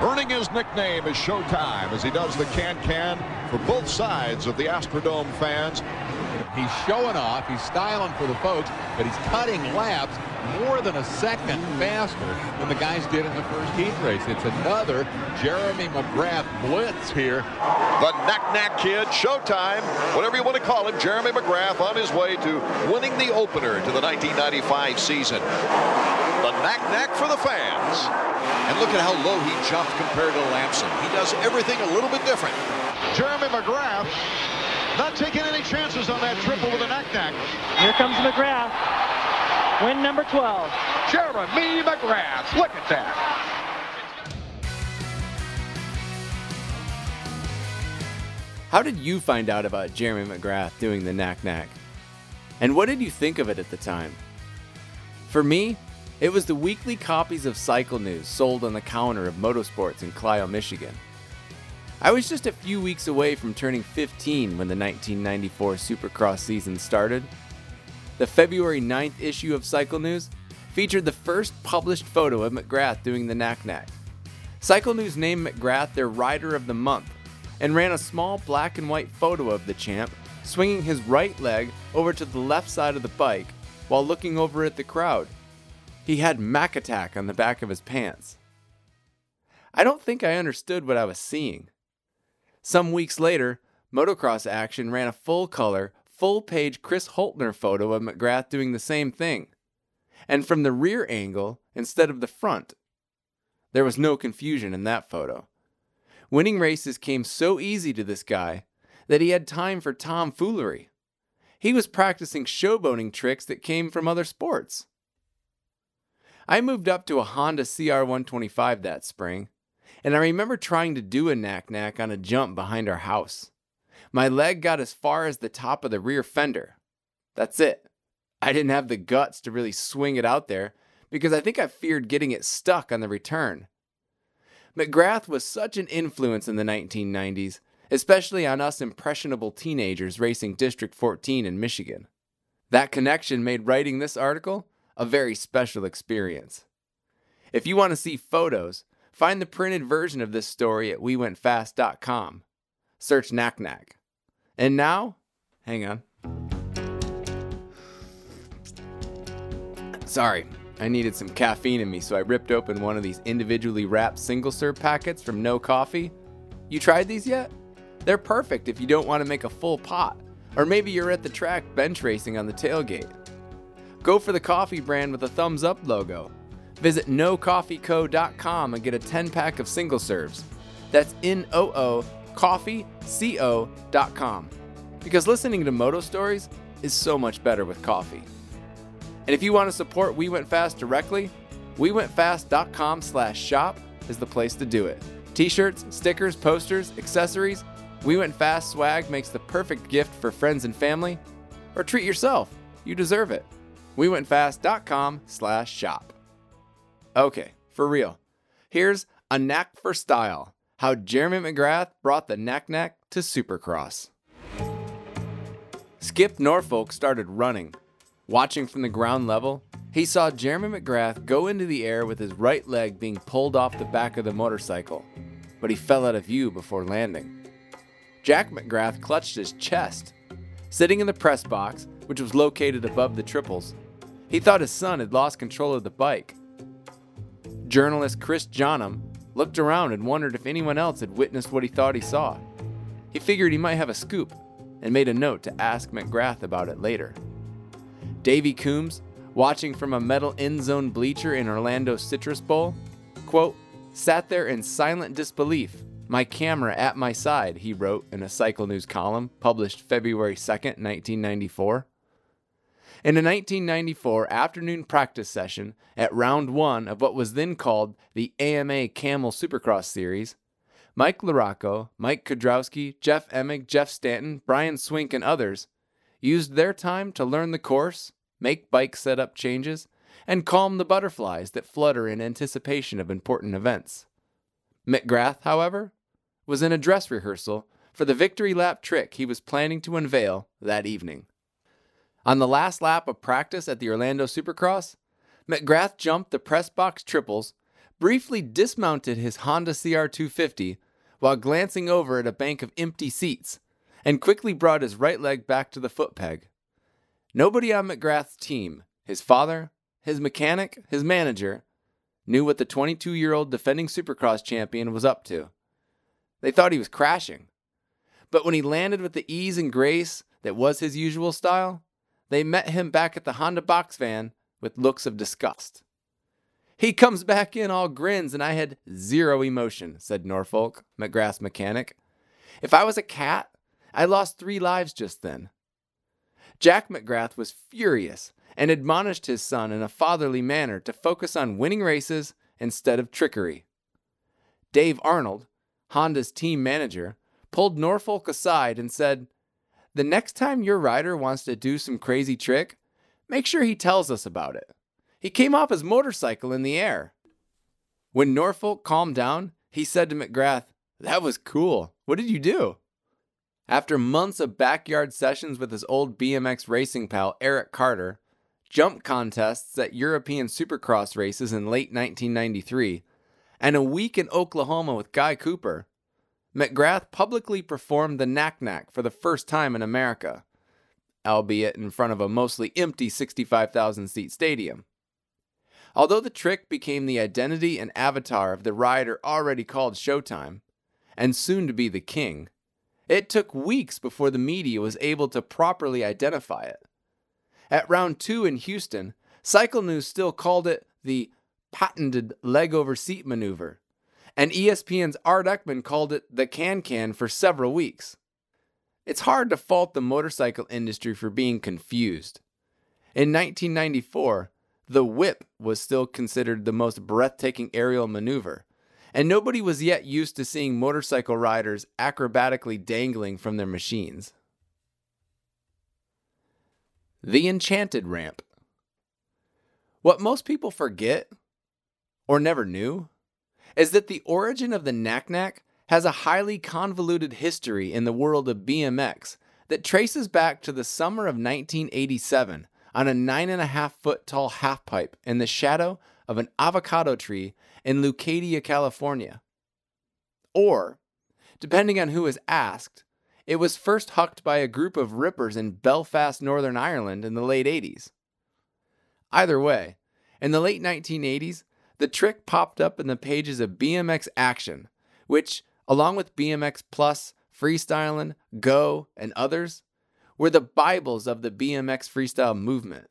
earning his nickname as Showtime as he does the can-can for both sides of the Astrodome fans. He's showing off, he's styling for the folks, but he's cutting laps more than a second faster than the guys did in the first heat race. It's another Jeremy McGrath blitz here. The nac-nac kid, Showtime, whatever you want to call him, Jeremy McGrath on his way to winning the opener to the 1995 season. The nac-nac for the fans. And look at how low he jumped compared to Lamson. He does everything a little bit different. Jeremy McGrath not taking any chances on that triple with a nac-nac. Here comes McGrath. Win number 12. Jeremy McGrath. Look at that. How did you find out about Jeremy McGrath doing the nac nac? And what did you think of it at the time? For me, it was the weekly copies of Cycle News sold on the counter of MotoSports in Clio, Michigan. I was just a few weeks away from turning 15 when the 1994 Supercross season started. The February 9th issue of Cycle News featured the first published photo of McGrath doing the nac nac. Cycle News named McGrath their Rider of the Month and ran a small black and white photo of the champ swinging his right leg over to the left side of the bike while looking over at the crowd. He had Mac Attack on the back of his pants. I don't think I understood what I was seeing. Some weeks later, Motocross Action ran a full color, full page Chris Holtner photo of McGrath doing the same thing, and from the rear angle instead of the front. There was no confusion in that photo. Winning races came so easy to this guy that he had time for tomfoolery. He was practicing showboating tricks that came from other sports. I moved up to a Honda CR125 that spring and I remember trying to do a nac nac on a jump behind our house. My leg got as far as the top of the rear fender. That's it. I didn't have the guts to really swing it out there because I think I feared getting it stuck on the return. McGrath was such an influence in the 1990s, especially on us impressionable teenagers racing District 14 in Michigan. That connection made writing this article a very special experience. If you want to see photos, Find the printed version of this story at wewentfast.com. Search Nac Nac. And now, hang on. Sorry, I needed some caffeine in me, so I ripped open one of these individually wrapped single serve packets from NOO Coffee. You tried these yet? They're perfect if you don't want to make a full pot, or maybe you're at the track bench racing on the tailgate. Go for the coffee brand with a thumbs up logo Visit noocoffeeco.com and get a 10 pack of single serves. That's N O O coffeeco.com. Because listening to moto stories is so much better with coffee. And if you want to support We Went Fast directly, wewentfast.com slash shop is the place to do it. T-shirts, stickers, posters, accessories, We Went Fast swag makes the perfect gift for friends and family. Or treat yourself. You deserve it. WeWentFast.com slash shop. Okay, for real. Here's a knack for style how Jeremy McGrath brought the nac nac to Supercross. Skip Norfolk started running. Watching from the ground level, he saw Jeremy McGrath go into the air with his right leg being pulled off the back of the motorcycle, but he fell out of view before landing. Jack McGrath clutched his chest. Sitting in the press box, which was located above the triples, he thought his son had lost control of the bike Journalist Chris Jonnum looked around and wondered if anyone else had witnessed what he thought he saw. He figured he might have a scoop and made a note to ask McGrath about it later. Davy Coombs, watching from a metal end zone bleacher in Orlando's Citrus Bowl, quote, sat there in silent disbelief, my camera at my side, he wrote in a Cycle News column published February 2nd, 1994. In a 1994 afternoon practice session at round one of what was then called the AMA Camel Supercross Series, Mike LaRocco, Mike Kiedrowski, Jeff Emig, Jeff Stanton, Brian Swink, and others used their time to learn the course, make bike setup changes, and calm the butterflies that flutter in anticipation of important events. McGrath, however, was in a dress rehearsal for the victory lap trick he was planning to unveil that evening. On the last lap of practice at the Orlando Supercross, McGrath jumped the press box triples, briefly dismounted his Honda CR250 while glancing over at a bank of empty seats and quickly brought his right leg back to the foot peg. Nobody on McGrath's team, his father, his mechanic, his manager, knew what the 22 year old defending Supercross champion was up to. They thought he was crashing. But when he landed with the ease and grace that was his usual style, they met him back at the Honda box van with looks of disgust. He comes back in all grins, and I had zero emotion, said Norfolk, McGrath's mechanic. If I was a cat, I lost three lives just then. Jack McGrath was furious and admonished his son in a fatherly manner to focus on winning races instead of trickery. Dave Arnold, Honda's team manager, pulled Norfolk aside and said, The next time your rider wants to do some crazy trick, make sure he tells us about it. He came off his motorcycle in the air. When Norfolk calmed down, he said to McGrath, That was cool. What did you do? After months of backyard sessions with his old BMX racing pal Eric Carter, jump contests at European Supercross races in late 1993, and a week in Oklahoma with Guy Cooper, McGrath publicly performed the Nac Nac for the first time in America, albeit in front of a mostly empty 65,000 seat stadium. Although the trick became the identity and avatar of the rider already called Showtime, and soon to be the King, it took weeks before the media was able to properly identify it. At round two in Houston, Cycle News still called it the patented leg over seat maneuver, and ESPN's Art Eckman called it the can can for several weeks. It's hard to fault the motorcycle industry for being confused. In 1994, the whip was still considered the most breathtaking aerial maneuver, and nobody was yet used to seeing motorcycle riders acrobatically dangling from their machines. The Enchanted Ramp. What most people forget, or never knew, is that the origin of the Nac Nac has a highly convoluted history in the world of BMX that traces back to the summer of 1987 on a nine and a half foot tall half pipe in the shadow of an avocado tree in Leucadia, California. Or, depending on who is asked, it was first hucked by a group of rippers in Belfast, Northern Ireland in the late 80s. Either way, in the late 1980s, the trick popped up in the pages of BMX Action, which, along with BMX Plus, Freestylin', Go, and others, were the Bibles of the BMX freestyle movement.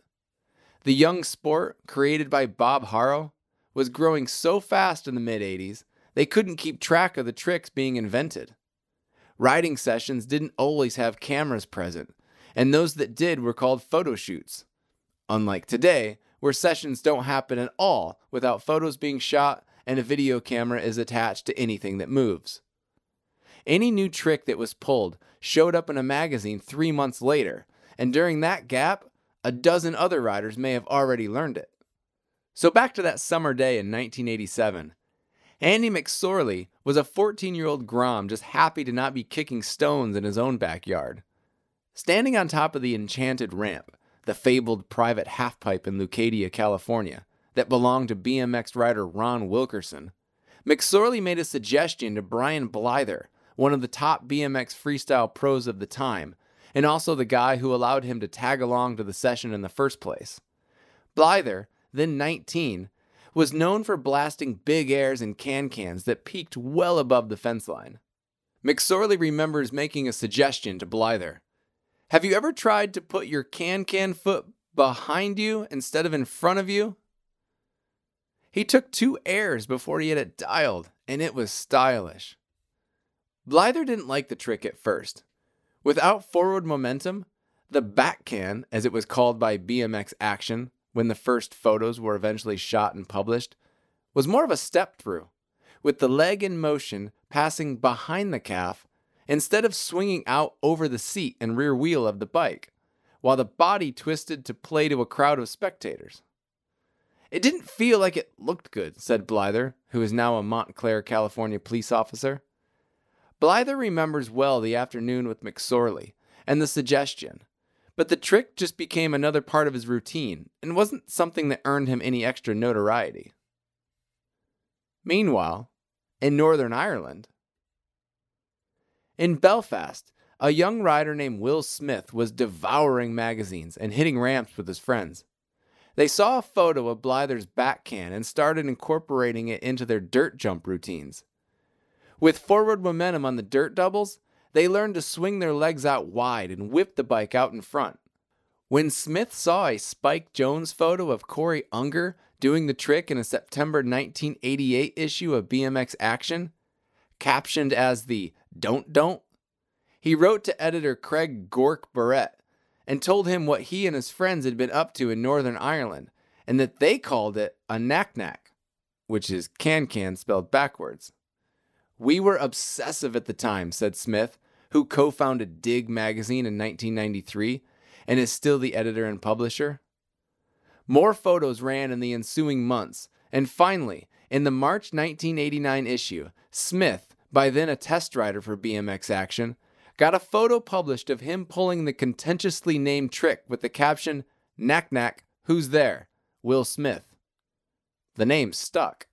The young sport, created by Bob Haro, was growing so fast in the mid 80s, they couldn't keep track of the tricks being invented. Riding sessions didn't always have cameras present, and those that did were called photo shoots. Unlike today, where sessions don't happen at all without photos being shot and a video camera is attached to anything that moves. Any new trick that was pulled showed up in a magazine three months later, and during that gap, a dozen other riders may have already learned it. So back to that summer day in 1987. Andy McSorley was a 14 year old Grom just happy to not be kicking stones in his own backyard. Standing on top of the enchanted ramp, the fabled private halfpipe in Leucadia, California, that belonged to BMX rider Ron Wilkerson, McSorley made a suggestion to Brian Blyther, one of the top BMX freestyle pros of the time, and also the guy who allowed him to tag along to the session in the first place. Blyther, then 19, was known for blasting big airs and can cans that peaked well above the fence line. McSorley remembers making a suggestion to Blyther. Have you ever tried to put your can can foot behind you instead of in front of you? He took two airs before he had it dialed, and it was stylish. Blyther didn't like the trick at first. Without forward momentum, the back can, as it was called by BMX Action when the first photos were eventually shot and published, was more of a step through, with the leg in motion passing behind the calf instead of swinging out over the seat and rear wheel of the bike, while the body twisted to play to a crowd of spectators. It didn't feel like it looked good, said Blyther, who is now a Montclair, California police officer. Blyther remembers well the afternoon with McSorley and the suggestion, but the trick just became another part of his routine and wasn't something that earned him any extra notoriety. Meanwhile, in Northern Ireland, in Belfast, a young rider named Will Smith was devouring magazines and hitting ramps with his friends. They saw a photo of Blyther's back can and started incorporating it into their dirt jump routines. With forward momentum on the dirt doubles, they learned to swing their legs out wide and whip the bike out in front. When Smith saw a Spike Jonze photo of Corey Unger doing the trick in a September 1988 issue of BMX Action, captioned as the Don't Don't, he wrote to editor Craig Gork Barrett and told him what he and his friends had been up to in Northern Ireland and that they called it a nac nac, which is can can spelled backwards. We were obsessive at the time, said Smith, who co founded Dig magazine in 1993 and is still the editor and publisher. More photos ran in the ensuing months, and finally, in the March 1989 issue, Smith, by then a test rider for BMX Action, got a photo published of him pulling the contentiously named trick with the caption, Nac Nac, who's there? Will Smith. The name stuck.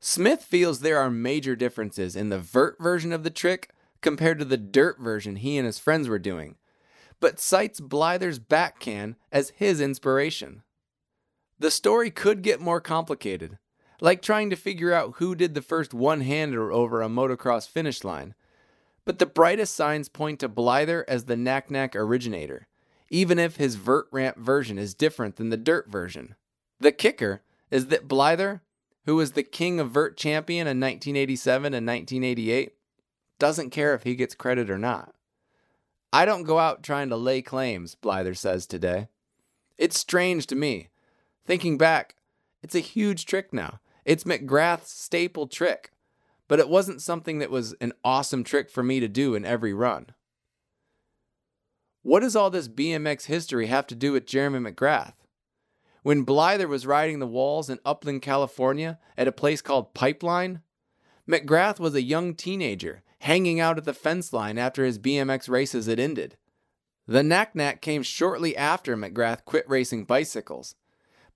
Smith feels there are major differences in the vert version of the trick compared to the dirt version he and his friends were doing, but cites Blyther's back can as his inspiration. The story could get more complicated, like trying to figure out who did the first one hander over a motocross finish line. But the brightest signs point to Blyther as the Nac Nac originator, even if his vert ramp version is different than the dirt version. The kicker is that Blyther, who was the king of vert champion in 1987 and 1988, doesn't care if he gets credit or not. I don't go out trying to lay claims, Blyther says today. It's strange to me. Thinking back, it's a huge trick now. It's McGrath's staple trick, but it wasn't something that was an awesome trick for me to do in every run. What does all this BMX history have to do with Jeremy McGrath? When Blyther was riding the walls in Upland, California, at a place called Pipeline, McGrath was a young teenager hanging out at the fence line after his BMX races had ended. The nac nac came shortly after McGrath quit racing bicycles,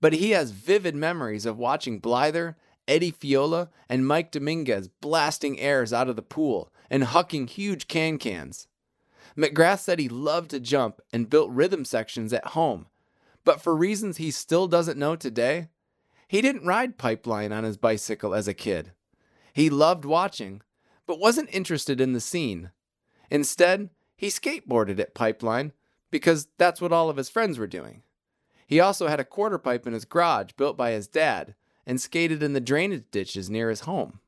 but he has vivid memories of watching Blyther, Eddie Fiola, and Mike Dominguez blasting airs out of the pool and hucking huge can cans. McGrath said he loved to jump and built rhythm sections at home, but for reasons he still doesn't know today, he didn't ride pipeline on his bicycle as a kid. He loved watching, but wasn't interested in the scene. Instead, he skateboarded at Pipeline because that's what all of his friends were doing. He also had a quarter pipe in his garage built by his dad and skated in the drainage ditches near his home.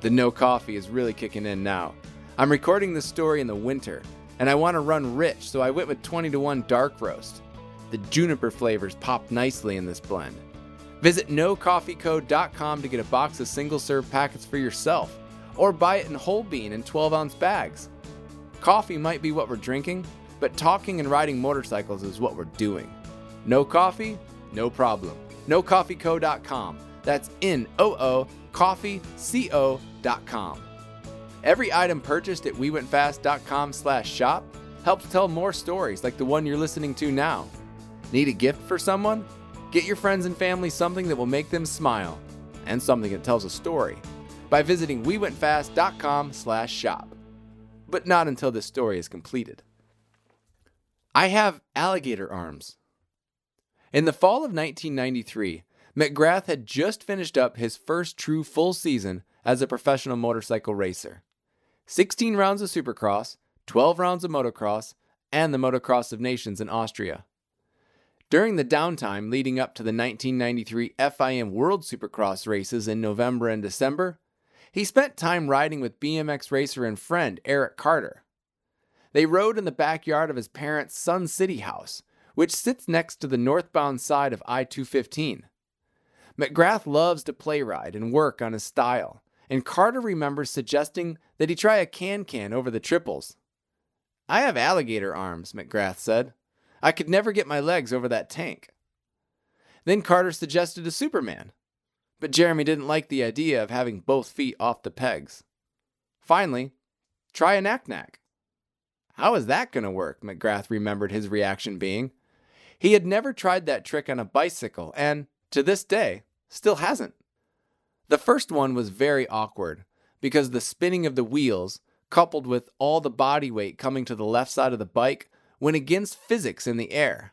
The NOO coffee is really kicking in now. I'm recording this story in the winter, and I want to run rich, so I went with 20 to 1 dark roast. The juniper flavors pop nicely in this blend. Visit noocoffeeco.com to get a box of single serve packets for yourself, or buy it in whole bean in 12 ounce bags. Coffee might be what we're drinking, but talking and riding motorcycles is what we're doing. No coffee? No problem. NooCoffeeCo.com. That's N O O coffeeco.com. Every item purchased at wewentfast.com slash shop helps tell more stories like the one you're listening to now. Need a gift for someone? Get your friends and family something that will make them smile and something that tells a story by visiting wewentfast.com slash shop. But not until this story is completed. I have alligator arms. In the fall of 1993, McGrath had just finished up his first true full season as a professional motorcycle racer. 16 rounds of Supercross, 12 rounds of motocross, and the Motocross of Nations in Austria. During the downtime leading up to the 1993 FIM World Supercross races in November and December, he spent time riding with BMX racer and friend Eric Carter. They rode in the backyard of his parents' Sun City house, which sits next to the northbound side of I 215. McGrath loves to play ride and work on his style, and Carter remembers suggesting that he try a can can over the triples. I have alligator arms, McGrath said. I could never get my legs over that tank. Then Carter suggested a Superman, but Jeremy didn't like the idea of having both feet off the pegs. Finally, try a nac nac. How is that going to work? McGrath remembered his reaction being. He had never tried that trick on a bicycle, and, to this day, still hasn't. The first one was very awkward because the spinning of the wheels, coupled with all the body weight coming to the left side of the bike, went against physics in the air.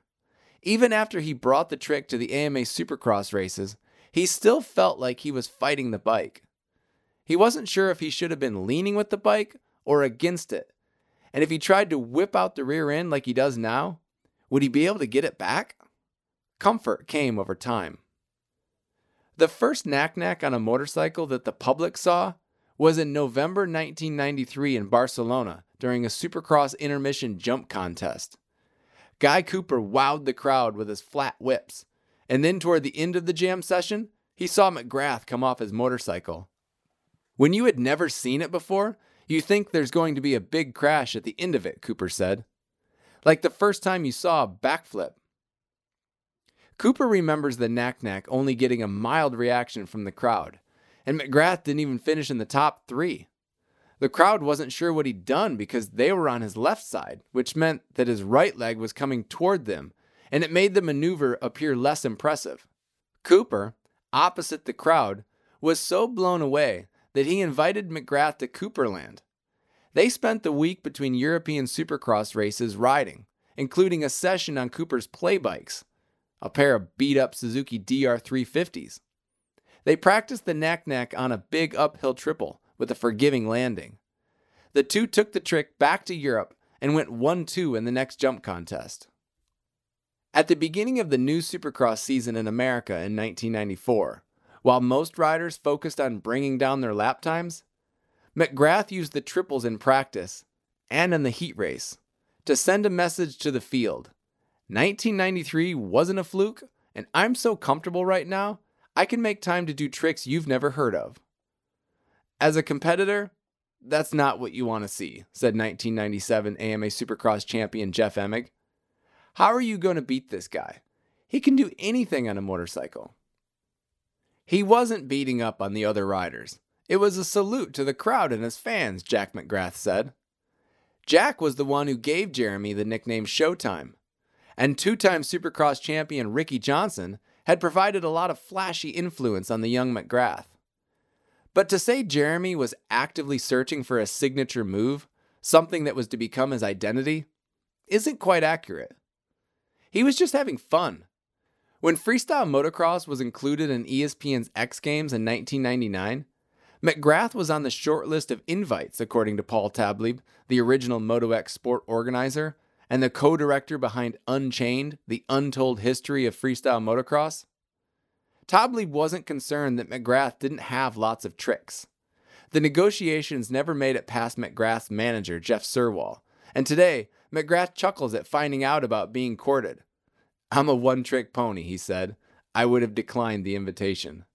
Even after he brought the trick to the AMA Supercross races, he still felt like he was fighting the bike. He wasn't sure if he should have been leaning with the bike or against it. And if he tried to whip out the rear end like he does now, would he be able to get it back? Comfort came over time. The first nac nac on a motorcycle that the public saw was in November 1993 in Barcelona during a Supercross intermission jump contest. Guy Cooper wowed the crowd with his flat whips, and then toward the end of the jam session, he saw McGrath come off his motorcycle. When you had never seen it before, you think there's going to be a big crash at the end of it, Cooper said. Like the first time you saw a backflip. Cooper remembers the nac nac only getting a mild reaction from the crowd, and McGrath didn't even finish in the top three. The crowd wasn't sure what he'd done because they were on his left side, which meant that his right leg was coming toward them, and it made the maneuver appear less impressive. Cooper, opposite the crowd, was so blown away that he invited McGrath to Cooperland. They spent the week between European Supercross races riding, including a session on Cooper's play bikes, a pair of beat up Suzuki DR350s. They practiced the nac nac on a big uphill triple with a forgiving landing. The two took the trick back to Europe and went 1 2 in the next jump contest. At the beginning of the new Supercross season in America in 1994, while most riders focused on bringing down their lap times, McGrath used the triples in practice and in the heat race to send a message to the field. 1993 wasn't a fluke, and I'm so comfortable right now, I can make time to do tricks you've never heard of. As a competitor, that's not what you want to see, said 1997 AMA Supercross champion Jeff Emig. How are you going to beat this guy? He can do anything on a motorcycle. He wasn't beating up on the other riders. It was a salute to the crowd and his fans, Jack McGrath said. Jack was the one who gave Jeremy the nickname Showtime. And two time Supercross champion Ricky Johnson had provided a lot of flashy influence on the young McGrath. But to say Jeremy was actively searching for a signature move, something that was to become his identity, isn't quite accurate. He was just having fun. When freestyle motocross was included in ESPN's X Games in 1999, McGrath was on the short list of invites, according to Paul Taublieb, the original MotoX sport organizer and the co director behind Unchained, the untold history of freestyle motocross. Taublieb wasn't concerned that McGrath didn't have lots of tricks. The negotiations never made it past McGrath's manager, Jeff Surwall, and today, McGrath chuckles at finding out about being courted. I'm a one trick pony, he said. I would have declined the invitation.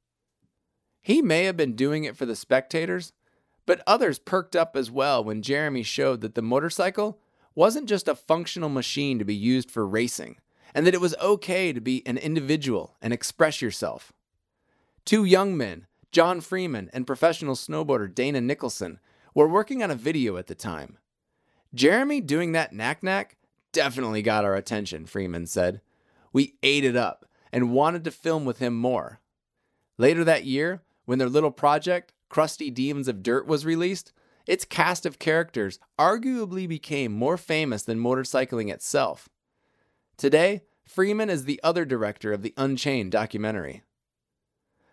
He may have been doing it for the spectators, but others perked up as well when Jeremy showed that the motorcycle wasn't just a functional machine to be used for racing and that it was okay to be an individual and express yourself. Two young men, John Freeman and professional snowboarder Dana Nicholson, were working on a video at the time. Jeremy doing that nac nac definitely got our attention, Freeman said. We ate it up and wanted to film with him more. Later that year, when their little project, Crusty Demons of Dirt, was released, its cast of characters arguably became more famous than motorcycling itself. Today, Freeman is the other director of the Unchained documentary.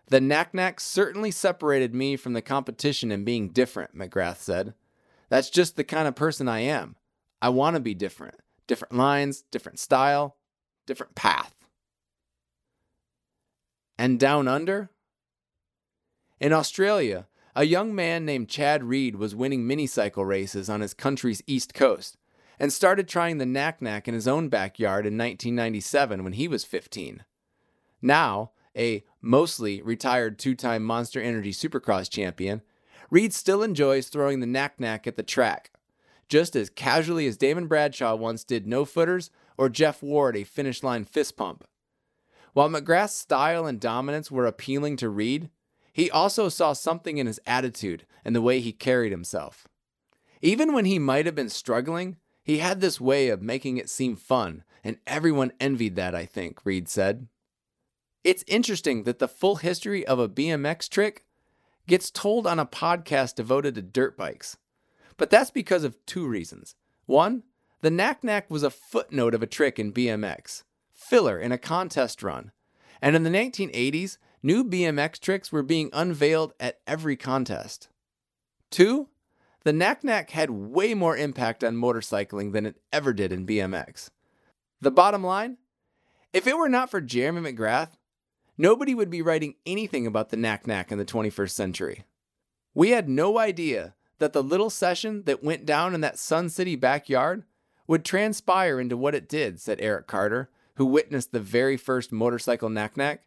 The Nac Nac certainly separated me from the competition in being different, McGrath said. That's just the kind of person I am. I want to be different. Different lines, different style, different path. And down under? In Australia, a young man named Chad Reed was winning minicycle races on his country's east coast and started trying the nac nac in his own backyard in 1997 when he was 15. Now, a mostly retired two time Monster Energy Supercross champion, Reed still enjoys throwing the nac nac at the track, just as casually as Damon Bradshaw once did no footers or Jeff Ward a finish line fist pump. While McGrath's style and dominance were appealing to Reed, he also saw something in his attitude and the way he carried himself. Even when he might have been struggling, he had this way of making it seem fun, and everyone envied that, I think, Reed said. It's interesting that the full history of a BMX trick gets told on a podcast devoted to dirt bikes. But that's because of two reasons. One, the nac nac was a footnote of a trick in BMX, filler in a contest run. And in the 1980s, new BMX tricks were being unveiled at every contest. Two, the nac nac had way more impact on motorcycling than it ever did in BMX. The bottom line if it were not for Jeremy McGrath, nobody would be writing anything about the nac nac in the 21st century. We had no idea that the little session that went down in that Sun City backyard would transpire into what it did, said Eric Carter, who witnessed the very first motorcycle nac nac.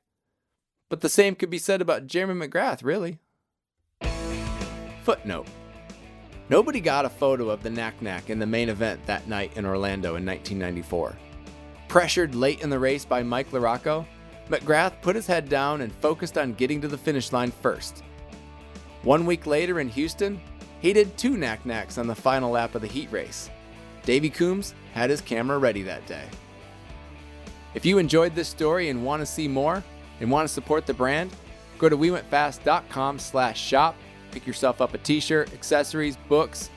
But the same could be said about Jeremy McGrath, really. Footnote Nobody got a photo of the nac nac in the main event that night in Orlando in 1994. Pressured late in the race by Mike LaRocco, McGrath put his head down and focused on getting to the finish line first. One week later in Houston, he did two nac nacs on the final lap of the heat race. Davy Coombs had his camera ready that day. If you enjoyed this story and want to see more and want to support the brand, go to wewentfast.com slash shop. Pick yourself up a t-shirt, accessories, books.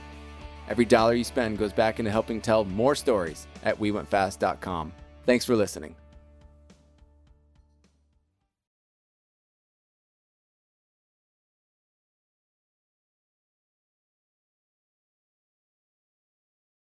Every dollar you spend goes back into helping tell more stories at wewentfast.com. Thanks for listening.